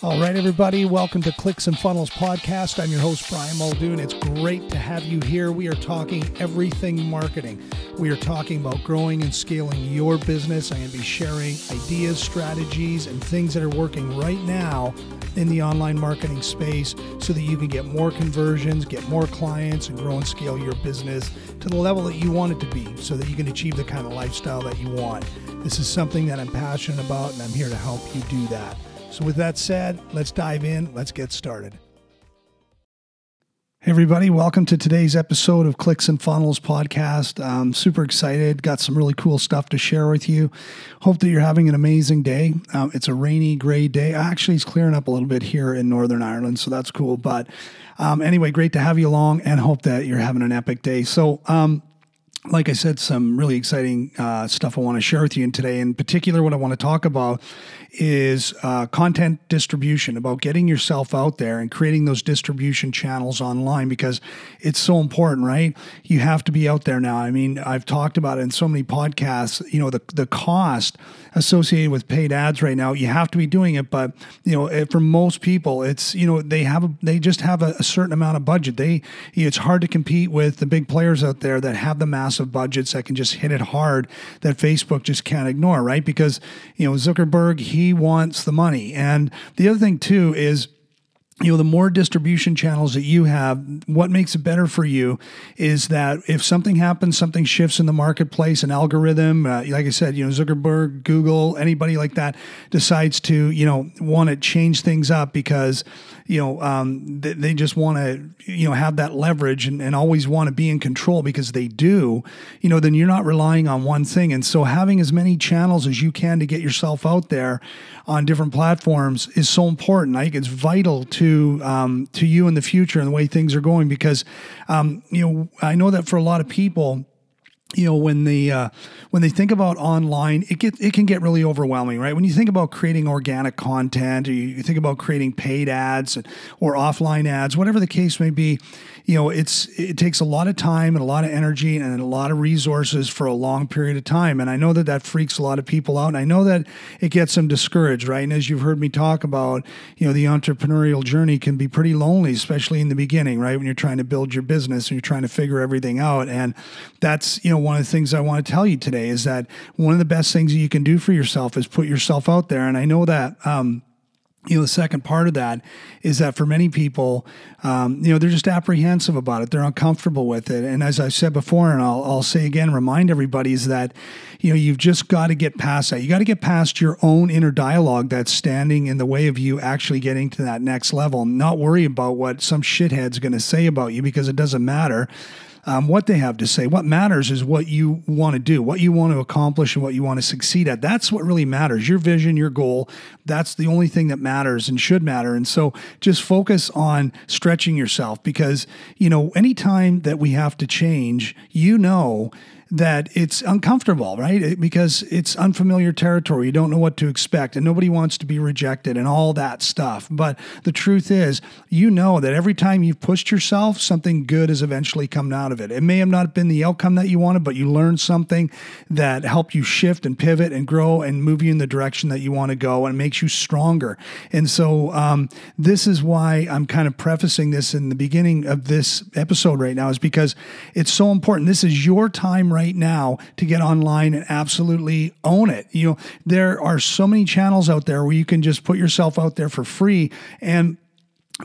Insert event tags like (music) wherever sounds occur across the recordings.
All right, everybody, welcome to Clicks and Funnels Podcast. I'm your host, Brian Muldoon. It's great to have you here. We are talking everything marketing. We are talking about growing and scaling your business. I'm going to be sharing ideas, strategies, and things that are working right now in the online marketing space so that you can get more conversions, get more clients, and grow and scale your business to the level that you want it to be so that you can achieve the kind of lifestyle that you want. This is something that I'm passionate about, and I'm here to help you do that. So, with that said, let's dive in. Let's get started. Hey, everybody, welcome to today's episode of Clicks and Funnels podcast. I'm super excited. Got some really cool stuff to share with you. Hope that you're having an amazing day. Um, it's a rainy, gray day. Actually, it's clearing up a little bit here in Northern Ireland, so that's cool. But um, anyway, great to have you along and hope that you're having an epic day. So, um, like I said, some really exciting uh, stuff I want to share with you And today. In particular, what I want to talk about is uh, content distribution, about getting yourself out there and creating those distribution channels online because it's so important, right? You have to be out there now. I mean, I've talked about it in so many podcasts, you know, the, the cost associated with paid ads right now, you have to be doing it. But, you know, eh, for most people, it's, you know, they have, a, they just have a, a certain amount of budget. They, it's hard to compete with the big players out there that have the massive budgets that can just hit it hard that Facebook just can't ignore, right? Because, you know, Zuckerberg, he he wants the money. And the other thing too is you know, the more distribution channels that you have, what makes it better for you is that if something happens, something shifts in the marketplace, an algorithm, uh, like I said, you know, Zuckerberg, Google, anybody like that decides to, you know, want to change things up because, you know, um, they, they, just want to, you know, have that leverage and, and always want to be in control because they do, you know, then you're not relying on one thing. And so having as many channels as you can to get yourself out there on different platforms is so important. I think it's vital to um, to you in the future and the way things are going because um, you know I know that for a lot of people you know when the uh, when they think about online it get it can get really overwhelming right? When you think about creating organic content or you, you think about creating paid ads or offline ads whatever the case may be you know it's it takes a lot of time and a lot of energy and a lot of resources for a long period of time. And i know that that freaks a lot of people out and i know that it gets them discouraged right? And as you've heard me talk about you know the entrepreneurial journey can be pretty lonely especially in the beginning right? When you're trying to build your business and you're trying to figure everything out. And that's you know know, one of the things I want to tell you today is that one of the best things that you can do for yourself is put yourself out there. And I know that, um, you know, the second part of that is that for many people, um, you know, they're just apprehensive about it. They're uncomfortable with it. And as I said before, and I'll, I'll say again, remind everybody is that, you know, you've just got to get past that. You got to get past your own inner dialogue that's standing in the way of you actually getting to that next level. Not worry about what some shithead's going to say about you because it doesn't matter um, what they have to say. What matters is what you want to do, what you want to accomplish, and what you want to succeed at. That's what really matters. Your vision, your goal, that's the only thing that matters and should matter. And so just focus on stretching yourself because, you know, anytime that we have to change, you know, that it's uncomfortable, right? Because it's unfamiliar territory. You don't know what to expect, and nobody wants to be rejected and all that stuff. But the truth is, you know that every time you've pushed yourself, something good has eventually come out of it. It may have not been the outcome that you wanted, but you learned something that helped you shift and pivot and grow and move you in the direction that you want to go and makes you stronger. And so, um, this is why I'm kind of prefacing this in the beginning of this episode right now, is because it's so important. This is your time right now to get online and absolutely own it. You know, there are so many channels out there where you can just put yourself out there for free and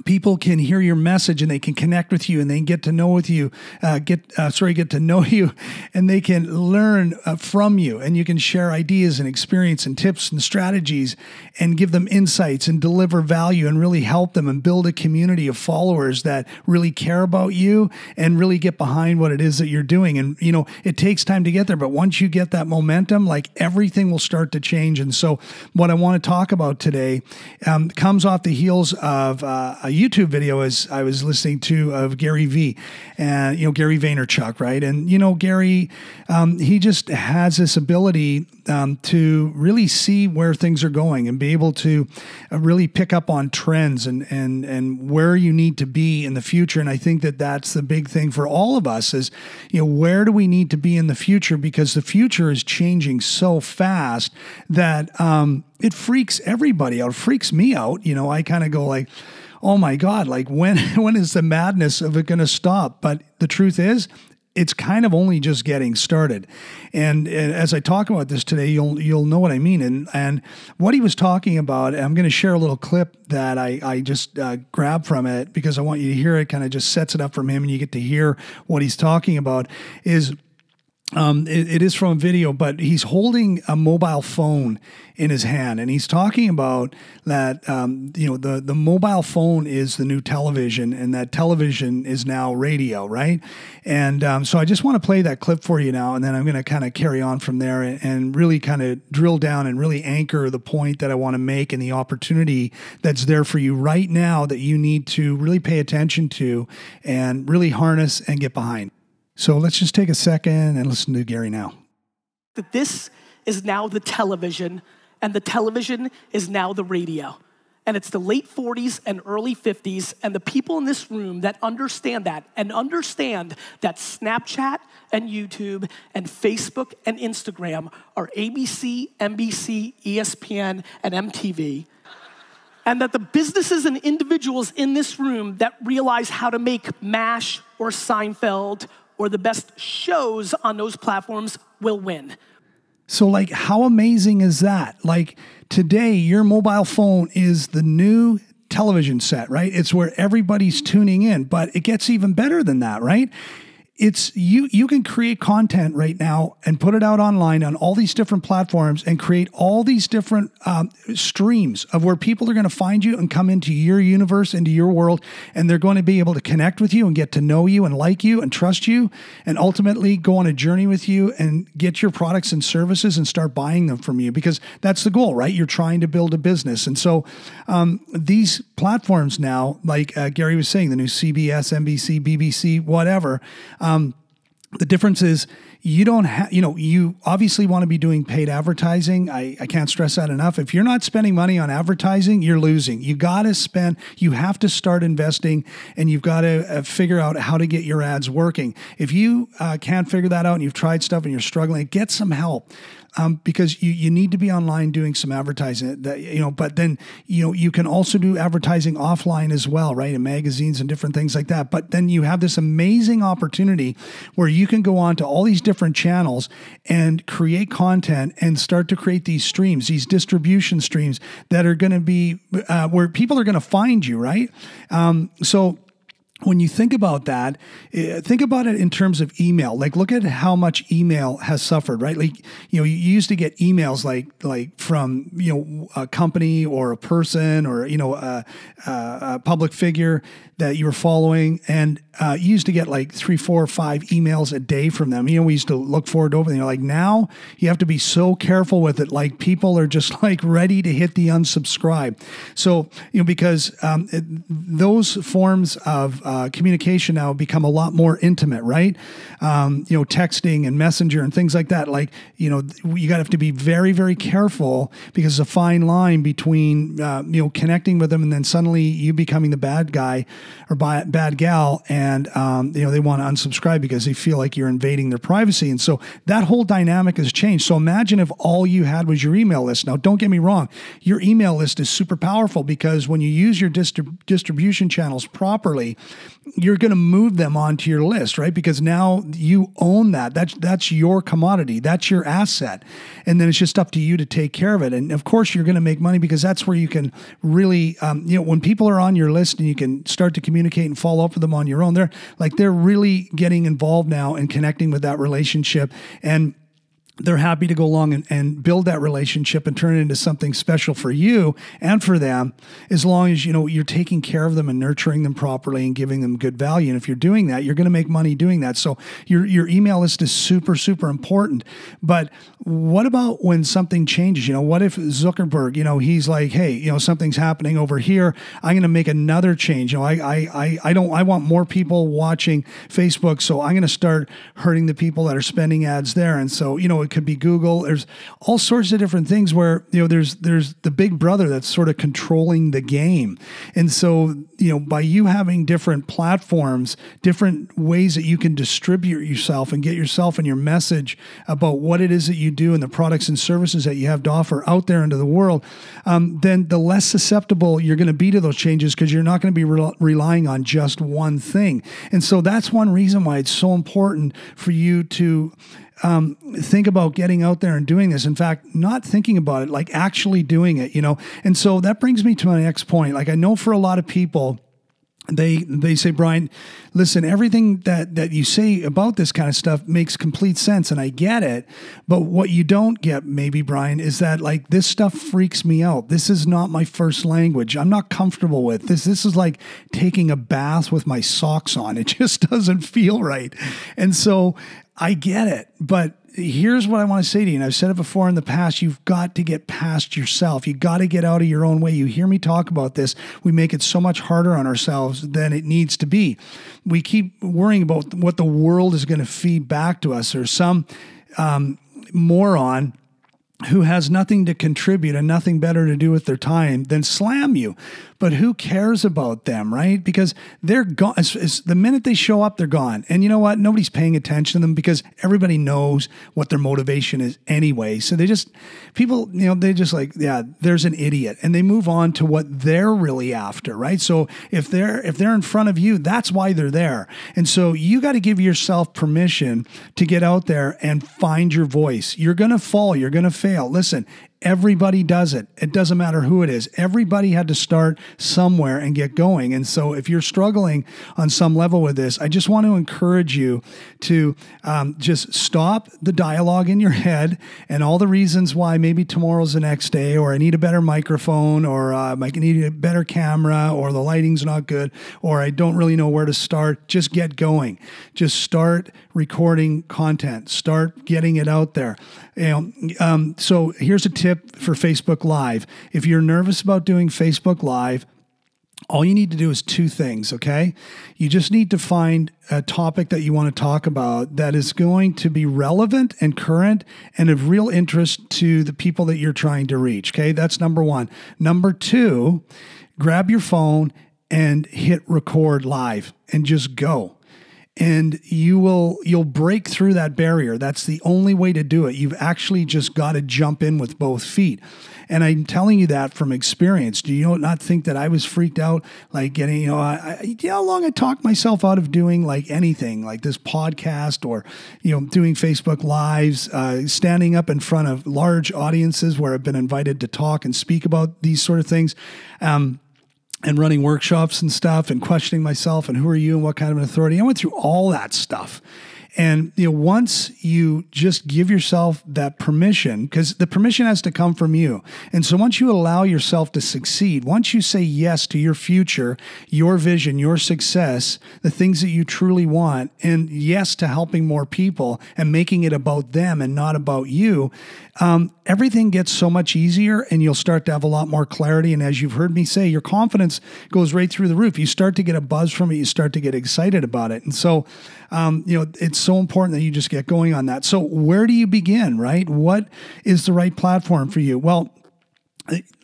people can hear your message and they can connect with you and they get to know with you uh, get uh, sorry get to (laughs) know you and they can learn uh, from you and you can share ideas and experience and tips and strategies and give them insights and deliver value and really help them and build a community of followers that really care about you and really get behind what it is that you're doing. And you know it takes time to get there but once you get that momentum like everything will start to change. And so what i want to talk about today um, comes off the heels of uh, a YouTube video as I was listening to of Gary Vee, and you know Gary Vaynerchuk, right? And you know Gary, um, he just has this ability um, to really see where things are going and be able to uh, really pick up on trends and and and where you need to be in the future. And I think that that's the big thing for all of us is, you know, where do we need to be in the future because the future is changing so fast that um, it freaks everybody out. It freaks me out. You know, I kind of go like oh my god like when (laughs) when is the madness of it going to stop but the truth is it's kind of only just getting started. And, and, as I talk about this today, you'll you'll know what I mean. And and what he was talking about, I'm going to share a little clip that I I just uh, grabbed from it because I want you to hear it. Kind of just sets it up from him, and you get to hear what he's talking about. Is um, it, it is from a video, but he's holding a mobile phone in his hand, and he's talking about that. Um, you know, the the mobile phone is the new television, and that television is now radio, right? And um, so I just want to play that clip for you now, and then I'm going to kind of carry on from there and, and really kind of drill down and really anchor the point that I want to make and the opportunity that's there for you right now that you need to really pay attention to and really harness and get behind. So let's just take a second and listen to Gary now. That this is now the television, and the television is now the radio. And it's the late 40s and early 50s, and the people in this room that understand that and understand that Snapchat and YouTube and Facebook and Instagram are ABC, NBC, ESPN, and MTV. And that the businesses and individuals in this room that realize how to make MASH or Seinfeld or the best shows on those platforms will win. So, like, how amazing is that? Like, today, your mobile phone is the new television set, right? It's where everybody's tuning in, but it gets even better than that, right? It's you you can create content right now and put it out online on all these different platforms and create all these different um, streams of where people are going to find you and come into your universe into your world and they're going to be able to connect with you and get to know you and like you and trust you and ultimately go on a journey with you and get your products and services and start buying them from you because that's the goal right? You're trying to build a business. And so um, these platforms now like uh, gary was saying the new cbs nbc bbc whatever um, the difference is you don't have, you know, you obviously want to be doing paid advertising. I, I can't stress that enough. If you're not spending money on advertising, you're losing. You got to spend, you have to start investing and you've got to uh, figure out how to get your ads working. If you uh, can't figure that out and you've tried stuff and you're struggling, get some help um, because you, you need to be online doing some advertising that you know but then you know you can also do advertising offline as well right in magazines and different things like that but then you have this amazing opportunity where you can go on to all these different channels and create content and start to create these streams these distribution streams that are going to be uh, where people are going to find you right? Um, so when you think about that, eh, think about it in terms of email. Like, look at how much email has suffered, right? Like, you know, you used to get emails like like from you know a company or a person or you know a, a public figure that you were following, and uh, you used to get like three, four, five emails a day from them. You know, we used to look forward to everything. Like now, you have to be so careful with it. Like people are just (laughs) like ready to hit the unsubscribe. So you know, because um, it, those forms of uh, communication now become a lot more intimate, right? Um, you know, texting and messenger and things like that. Like you know, you got to have to be very, very careful because it's a fine line between uh, you know connecting with them and then suddenly you becoming the bad guy or bad gal, and um, you know they want to unsubscribe because they feel like you're invading their privacy. And so that whole dynamic has changed. So imagine if all you had was your email list. Now, don't get me wrong, your email list is super powerful because when you use your distrib- distribution channels properly, you're going to move them onto your list, right? Because now you own that. That's that's your commodity. That's your asset. And then it's just up to you to take care of it. And of course, you're going to make money because that's where you can really, um, you know, when people are on your list and you can start to communicate and follow up with them on your own, they're like they're really getting involved now and connecting with that relationship and they're happy to go along and, and build that relationship and turn it into something special for you and for them as long as you know you're taking care of them and nurturing them properly and giving them good value. And if you're doing that you're going to make money doing that. So your your email list is super super important. But what about when something changes? You know what if zuckerberg you know he's like hey you know something's happening over here. I'm going to make another change. You know I, I i i don't i want more people watching facebook so i'm going to start hurting the people that are spending ads there. And so you know it could be Google. There's all sorts of different things where you know there's there's the big brother that's sort of controlling the game, and so you know by you having different platforms, different ways that you can distribute yourself and get yourself and your message about what it is that you do and the products and services that you have to offer out there into the world, um, then the less susceptible you're going to be to those changes because you're not going to be re- relying on just one thing. And so that's one reason why it's so important for you to um, think about getting out there and doing this. In fact, not thinking about it, like actually doing it, you know. And so that brings me to my next point. Like I know for a lot of people, they they say brian listen everything that that you say about this kind of stuff makes complete sense and i get it but what you don't get maybe brian is that like this stuff freaks me out this is not my first language i'm not comfortable with this this is like taking a bath with my socks on it (laughs) just doesn't feel right and so I get it, but here's what I want to say to you. And I've said it before in the past. You've got to get past yourself. You got to get out of your own way. You hear me talk about this. We make it so much harder on ourselves than it needs to be. We keep worrying about what the world is going to feed back to us or some um, moron who has nothing to contribute and nothing better to do with their time than slam you. But who cares about them, right? Because they're gone. The minute they show up, they're gone. And you know what? Nobody's paying attention to them because everybody knows what their motivation is anyway. So they just, people, you know, they just like, yeah, there's an idiot, and they move on to what they're really after, right? So if they're if they're in front of you, that's why they're there. And so you got to give yourself permission to get out there and find your voice. You're gonna fall. You're gonna fail. Listen, Everybody does it. It doesn't matter who it is. Everybody had to start somewhere and get going. And so, if you're struggling on some level with this, I just want to encourage you to um, just stop the dialogue in your head and all the reasons why maybe tomorrow's the next day, or I need a better microphone, or uh, I need a better camera, or the lighting's not good, or I don't really know where to start. Just get going. Just start recording content. Start getting it out there. You know, um, so here's a tip for Facebook Live. If you're nervous about doing Facebook Live, all you need to do is two things, okay? You just need to find a topic that you want to talk about that is going to be relevant and current and of real interest to the people that you're trying to reach, okay? That's number one. Number two, grab your phone and hit record live and just go and you will you'll break through that barrier. That's the only way to do it. You've actually just got to jump in with both feet. And i'm telling you that from experience. Do you not think that i was freaked out like getting you know I, I, you know how long i talked myself out of doing like anything like this podcast or you know doing facebook lives uh, standing up in front of large audiences where i've been invited to talk and speak about these sort of things? Um, and running workshops and stuff and questioning myself and who are you and what kind of an authority. I went through all that stuff. And you know, once you just give yourself that permission, because the permission has to come from you. And so once you allow yourself to succeed, once you say yes to your future, your vision, your success, the things that you truly want, and yes to helping more people and making it about them and not about you, um, everything gets so much easier and you'll start to have a lot more clarity. And as you've heard me say, your confidence goes right through the roof. You start to get a buzz from it, you start to get excited about it. And so, um, you know, it's so important that you just get going on that. So, where do you begin, right? What is the right platform for you? Well,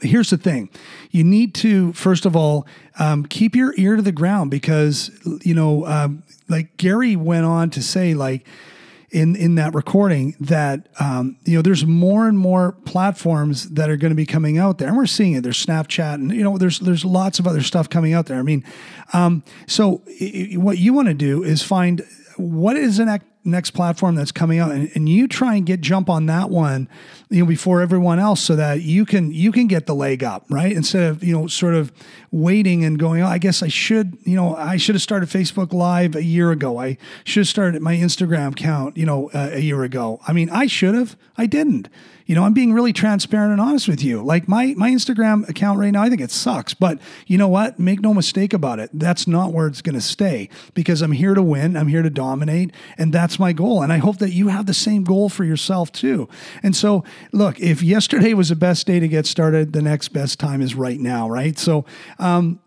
here's the thing you need to first of all um, keep your ear to the ground because you know um, like gary went on to say like in in that recording that um, you know there's more and more platforms that are going to be coming out there, and we're seeing it. There's Snapchat, and you know there's there's lots of other stuff coming out there. I mean, um, so what you want to do is find what is the next platform that's coming out? And, and you try and get jump on that one you know before everyone else so that you can you can get the leg up right? Instead of you know sort of waiting and going oh, i guess i should you know i should have started facebook live a year ago. I should have started my instagram account you know uh, a year ago. I mean i should have. I didn't you know, I'm being really transparent and honest with you. Like my my Instagram account right now, I think it sucks, but you know what? Make no mistake about it. That's not where it's going to stay because I'm here to win, I'm here to dominate, and that's my goal. And I hope that you have the same goal for yourself too. And so, look, if yesterday was the best day to get started, the next best time is right now, right? So, um,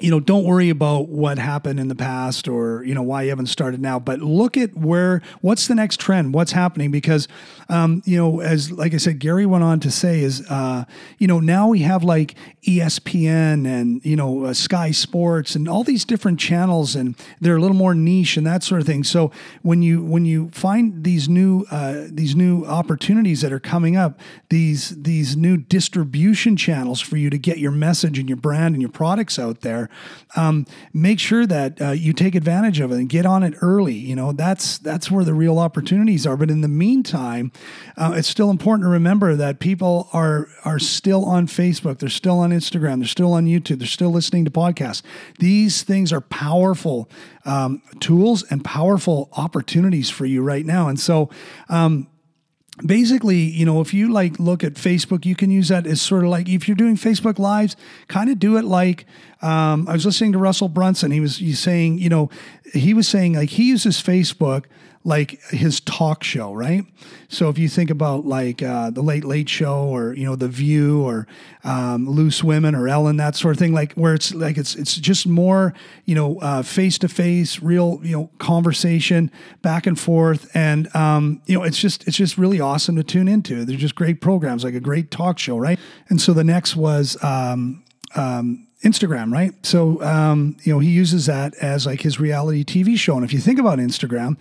you know, don't worry about what happened in the past or, you know, why you haven't started now, but look at where, what's the next trend, what's happening. Because, um, you know, as, like I said, Gary went on to say is, uh, you know, now we have like ESPN and, you know, uh, Sky Sports and all these different channels and they're a little more niche and that sort of thing. So when you, when you find these new, uh, these new opportunities that are coming up, these, these new distribution channels for you to get your message and your brand and your products out there, um, make sure that uh, you take advantage of it and get on it early. You know, that's that's where the real opportunities are. But in the meantime, uh, it's still important to remember that people are are still on Facebook, they're still on Instagram, they're still on YouTube, they're still listening to podcasts. These things are powerful um, tools and powerful opportunities for you right now. And so. Um, basically, you know, if you like look at Facebook, you can use that as sort of like if you're doing Facebook lives, kind of do it like um, I was listening to Russell Brunson. He was he's saying, you know, he was saying like he uses Facebook like his talk show, right? So if you think about like uh, the Late Late Show or you know The View or um, Loose Women or Ellen, that sort of thing, like where it's like it's it's just more you know face to face, real you know conversation back and forth, and um, you know it's just it's just really awesome to tune into. They're just great programs, like a great talk show, right? And so the next was. Um, um Instagram, right? So, um, you know, he uses that as like his reality TV show. And if you think about Instagram,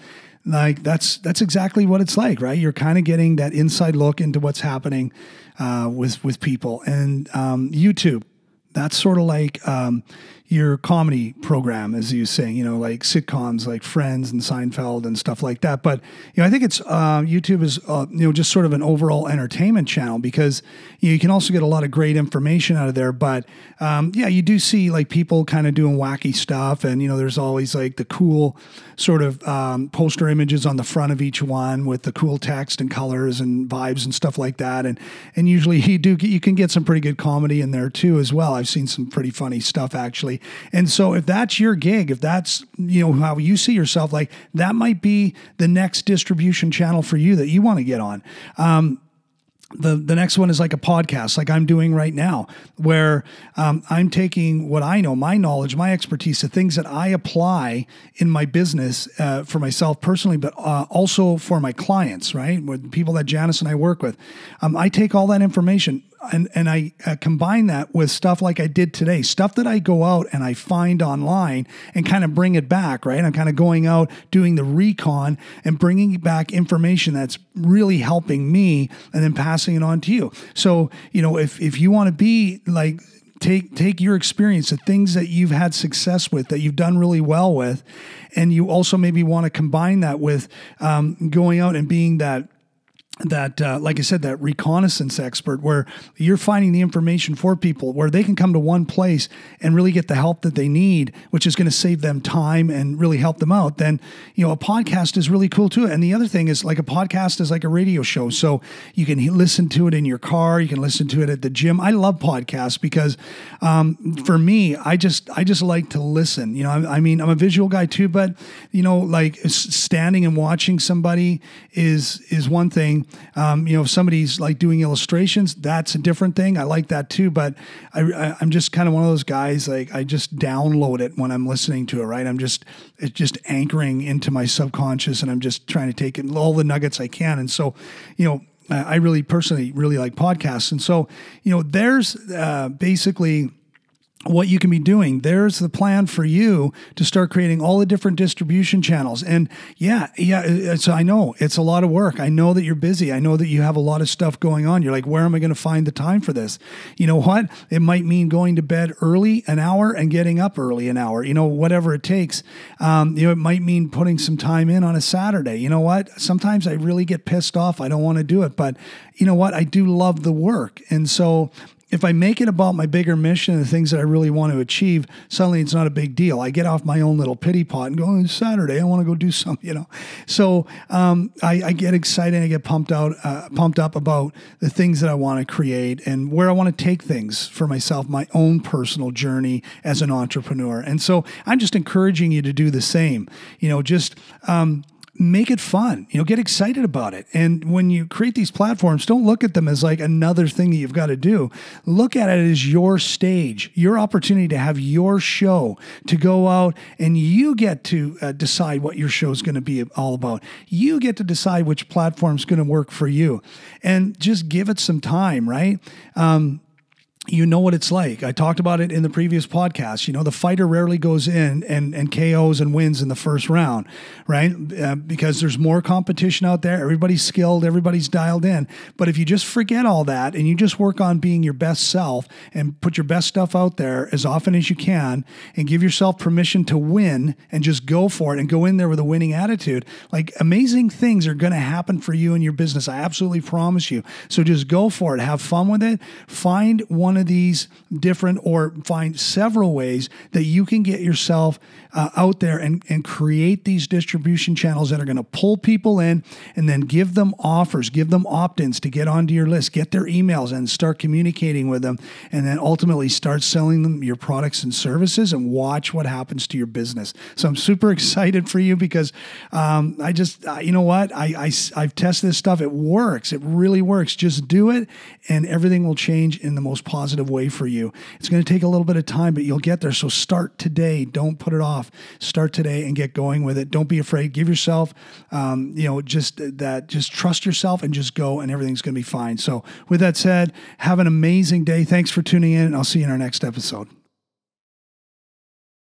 like that's that's exactly what it's like, right? You're kind of getting that inside look into what's happening uh, with with people. And um, YouTube, that's sort of like um, your comedy program, as you saying, you know, like sitcoms like Friends and Seinfeld and stuff like that. But you know, I think it's uh, YouTube is uh, you know just sort of an overall entertainment channel because you, know, you, can also get a lot of great information out of there. But um, yeah, you do see like people kind of doing wacky stuff, and you know, there's always like the cool sort of um, poster images on the front of each one with the cool text and colors and vibes and stuff like that. And and usually (laughs) you do you can get some pretty good comedy in there too as well. I've seen some pretty funny stuff actually. And so if that's your gig, if that's, you know, how you see yourself, like that might be the next distribution channel for you that you want to get on. Um, the the next one is like a podcast like i'm doing right now where um, i'm taking what i know my knowledge my expertise the things that i apply in my business uh, for myself personally but uh, also for my clients right with people that janice and i work with um, i take all that information and and I uh, combine that with stuff like I did today, stuff that I go out and I find online and kind of bring it back, right? I'm kind of going out doing the recon and bringing back information that's really helping me and then passing it on to you. So, you know, if if you want to be like take take your experience the things that you've had success with that you've done really well with and you also maybe want to combine that with um, going out and being that that uh, like i said that reconnaissance expert where you're finding the information for people where they can come to one place and really get the help that they need which is going to save them time and really help them out then you know a podcast is really cool too. And the other thing is like a podcast is like a radio show so you can listen to it in your car you can listen to it at the gym. I love podcasts because um, for me i just i just like to listen you know I, I mean i'm a visual guy too but you know like standing and watching somebody is is one thing um, you know, if somebody's like doing illustrations, that's a different thing. I like that too. But I, I, am just kind of one of those guys. Like I just download it when I'm listening to it. Right, I'm just it's just anchoring into my subconscious, and I'm just trying to take in all the nuggets I can. And so, you know, I really personally really like podcasts. And so, you know, there's uh, basically what you can be doing. There's the plan for you to start creating all the different distribution channels. And yeah, yeah, so I know it's a lot of work. I know that you're busy. I know that you have a lot of stuff going on. You're like, where am I going to find the time for this? You know what? It might mean going to bed early an hour and getting up early an hour, you know, whatever it takes. Um, you know, it might mean putting some time in on a Saturday. You know what? Sometimes I really get pissed off. I don't want to do it, but you know what? I do love the work. And so if I make it about my bigger mission and the things that I really want to achieve, suddenly it's not a big deal. I get off my own little pity pot and go, oh, it's Saturday, I want to go do (laughs) something, you know. So um, I, I, get excited, I get pumped out, uh, pumped up about the things that I want to create and where I want to take things for myself, my own personal journey as an entrepreneur. And so I'm just encouraging you to do the same. You know, just um, make it fun. You know, get excited about it. And when you create these platforms, don't look at them as like another thing that you've got to do. Look at it as your stage, your opportunity to have your show, to go out and you get to uh, decide what your show is going to be all about. You get to decide which platform is going to work for you, and just give it some time, right? Um, you know what it's like. I talked about it in the previous podcast. You know, the fighter rarely goes in and, and KOs and wins in the first round, right? Uh, because there's more competition out there. Everybody's skilled, everybody's dialed in. But if you just forget all that and you just work on being your best self and put your best stuff out there as often as you can and give yourself permission to win and just go for it and go in there with a winning attitude, like amazing things are going to happen for you and your business. I absolutely promise you. So just go for it. Have fun with it. Find one of these different or find several ways that you can get yourself uh, out there and, and create these distribution channels that are going to pull people in and then give them offers, give them opt ins to get onto your list, get their emails and start communicating with them, and then ultimately start selling them your products and services and watch what happens to your business. So I'm super (laughs) excited for you because um, I just, uh, you know what? I, I, I've tested this stuff. It works. It really works. Just do it and everything will change in the most positive way for you. It's going to take a little bit of time, but you'll get there. So start today. Don't put it off off. Start today and get going with it. Don't be afraid. Give yourself, um, you know, just that, just trust yourself and just go, and everything's going to be fine. So, with that said, have an amazing day. Thanks for tuning in, and I'll see you in our next episode.